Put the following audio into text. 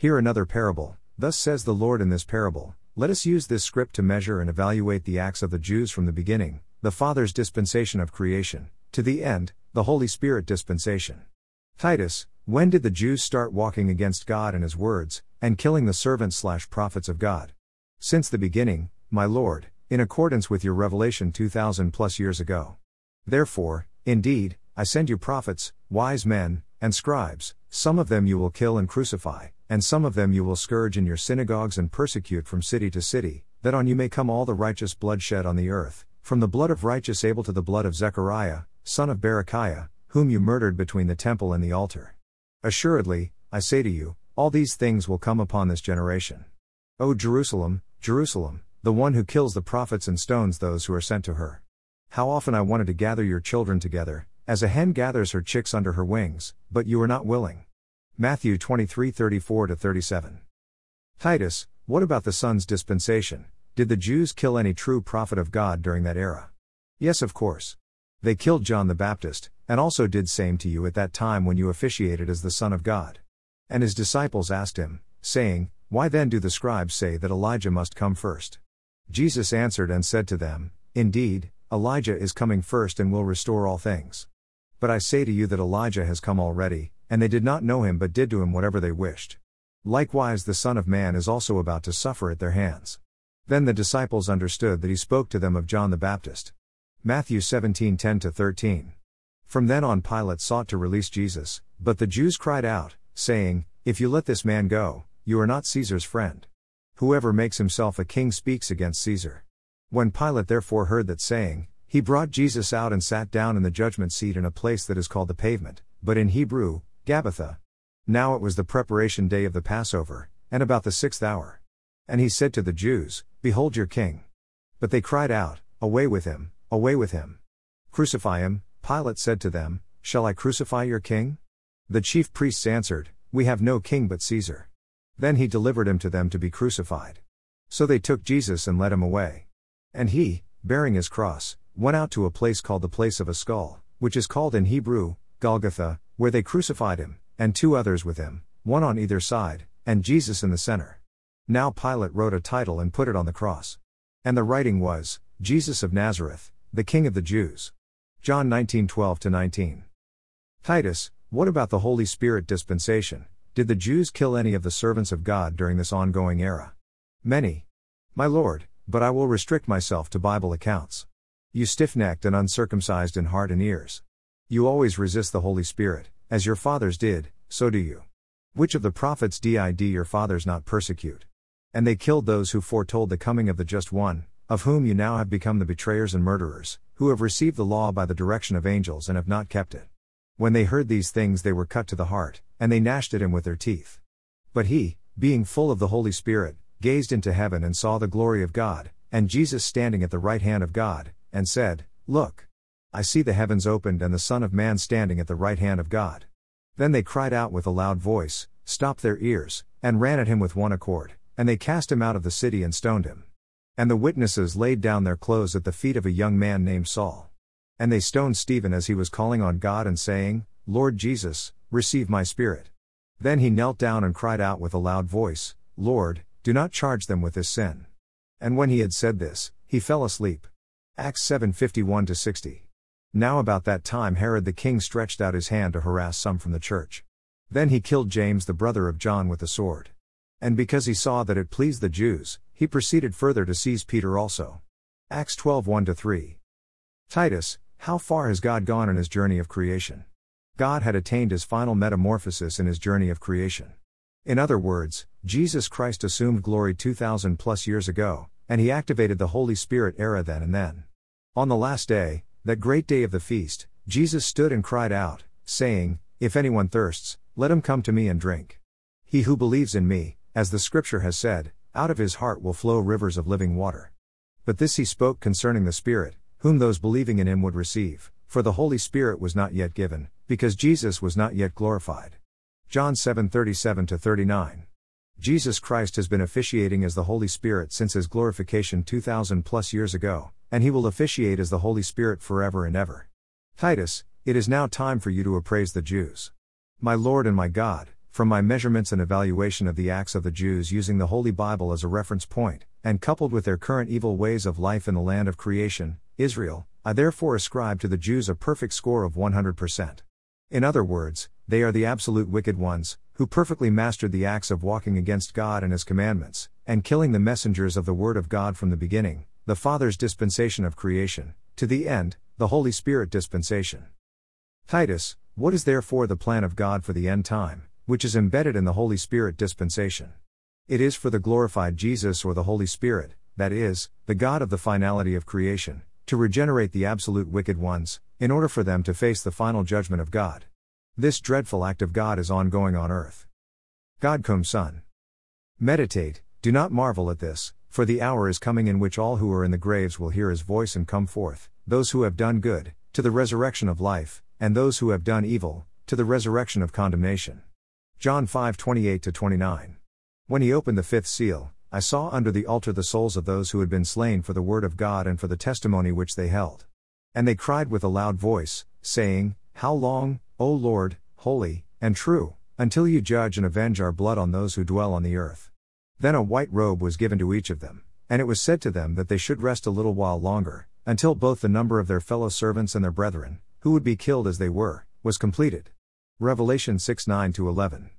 Hear another parable. Thus says the Lord in this parable Let us use this script to measure and evaluate the acts of the Jews from the beginning, the Father's dispensation of creation, to the end, the Holy Spirit dispensation. Titus, when did the Jews start walking against God and His words, and killing the servants slash prophets of God? Since the beginning, my Lord, in accordance with your revelation 2000 plus years ago. Therefore, indeed, I send you prophets, wise men, and scribes, some of them you will kill and crucify, and some of them you will scourge in your synagogues and persecute from city to city, that on you may come all the righteous blood shed on the earth, from the blood of righteous Abel to the blood of Zechariah, son of Berechiah, whom you murdered between the temple and the altar. Assuredly, I say to you, all these things will come upon this generation. O Jerusalem, Jerusalem, the one who kills the prophets and stones those who are sent to her. How often I wanted to gather your children together, as a hen gathers her chicks under her wings, but you are not willing. Matthew 23 34 37. Titus, what about the Son's dispensation? Did the Jews kill any true prophet of God during that era? Yes, of course. They killed John the Baptist, and also did same to you at that time when you officiated as the Son of God. And his disciples asked him, saying, Why then do the scribes say that Elijah must come first? Jesus answered and said to them, Indeed, Elijah is coming first and will restore all things. But I say to you that Elijah has come already, and they did not know him but did to him whatever they wished. Likewise, the Son of Man is also about to suffer at their hands. Then the disciples understood that he spoke to them of John the Baptist. Matthew 17 10 13. From then on, Pilate sought to release Jesus, but the Jews cried out, saying, If you let this man go, you are not Caesar's friend. Whoever makes himself a king speaks against Caesar. When Pilate therefore heard that saying, he brought Jesus out and sat down in the judgment seat in a place that is called the pavement, but in Hebrew, Gabbatha. Now it was the preparation day of the Passover, and about the sixth hour. And he said to the Jews, Behold your king. But they cried out, Away with him, away with him. Crucify him, Pilate said to them, Shall I crucify your king? The chief priests answered, We have no king but Caesar. Then he delivered him to them to be crucified. So they took Jesus and led him away. And he, bearing his cross, went out to a place called the place of a skull, which is called in Hebrew, Golgotha, where they crucified him, and two others with him, one on either side, and Jesus in the center. Now Pilate wrote a title and put it on the cross. And the writing was, Jesus of Nazareth, the King of the Jews. John 19:12 19. Titus, what about the Holy Spirit dispensation? Did the Jews kill any of the servants of God during this ongoing era? Many. My Lord, but I will restrict myself to Bible accounts. You stiff necked and uncircumcised in heart and ears. You always resist the Holy Spirit, as your fathers did, so do you. Which of the prophets did your fathers not persecute? And they killed those who foretold the coming of the Just One, of whom you now have become the betrayers and murderers, who have received the law by the direction of angels and have not kept it. When they heard these things, they were cut to the heart, and they gnashed at him with their teeth. But he, being full of the Holy Spirit, gazed into heaven and saw the glory of God, and Jesus standing at the right hand of God, and said, Look! I see the heavens opened and the Son of Man standing at the right hand of God. Then they cried out with a loud voice, stopped their ears, and ran at him with one accord, and they cast him out of the city and stoned him. And the witnesses laid down their clothes at the feet of a young man named Saul. And they stoned Stephen as he was calling on God and saying, Lord Jesus, receive my spirit. Then he knelt down and cried out with a loud voice, Lord, do not charge them with this sin. And when he had said this, he fell asleep. Acts 7:51 60. Now about that time Herod the king stretched out his hand to harass some from the church. Then he killed James the brother of John with a sword. And because he saw that it pleased the Jews, he proceeded further to seize Peter also. Acts 12:1 3. Titus, how far has God gone in his journey of creation? God had attained his final metamorphosis in his journey of creation. In other words, Jesus Christ assumed glory 2000 plus years ago, and he activated the Holy Spirit era then and then. On the last day, that great day of the feast, Jesus stood and cried out, saying, If anyone thirsts, let him come to me and drink. He who believes in me, as the scripture has said, out of his heart will flow rivers of living water. But this he spoke concerning the Spirit, whom those believing in him would receive, for the Holy Spirit was not yet given, because Jesus was not yet glorified. John 7:37 39. Jesus Christ has been officiating as the Holy Spirit since his glorification 2000 plus years ago, and he will officiate as the Holy Spirit forever and ever. Titus, it is now time for you to appraise the Jews. My Lord and my God, from my measurements and evaluation of the acts of the Jews using the Holy Bible as a reference point, and coupled with their current evil ways of life in the land of creation, Israel, I therefore ascribe to the Jews a perfect score of 100%. In other words, they are the absolute wicked ones, who perfectly mastered the acts of walking against God and His commandments, and killing the messengers of the Word of God from the beginning, the Father's dispensation of creation, to the end, the Holy Spirit dispensation. Titus, what is therefore the plan of God for the end time, which is embedded in the Holy Spirit dispensation? It is for the glorified Jesus or the Holy Spirit, that is, the God of the finality of creation, to regenerate the absolute wicked ones, in order for them to face the final judgment of God. This dreadful act of God is ongoing on earth. God come Son. Meditate, do not marvel at this, for the hour is coming in which all who are in the graves will hear his voice and come forth, those who have done good, to the resurrection of life, and those who have done evil, to the resurrection of condemnation. John 5 28 29. When he opened the fifth seal, I saw under the altar the souls of those who had been slain for the word of God and for the testimony which they held. And they cried with a loud voice, saying, How long, O Lord, holy, and true, until you judge and avenge our blood on those who dwell on the earth? Then a white robe was given to each of them, and it was said to them that they should rest a little while longer, until both the number of their fellow servants and their brethren, who would be killed as they were, was completed. Revelation 6 9 11.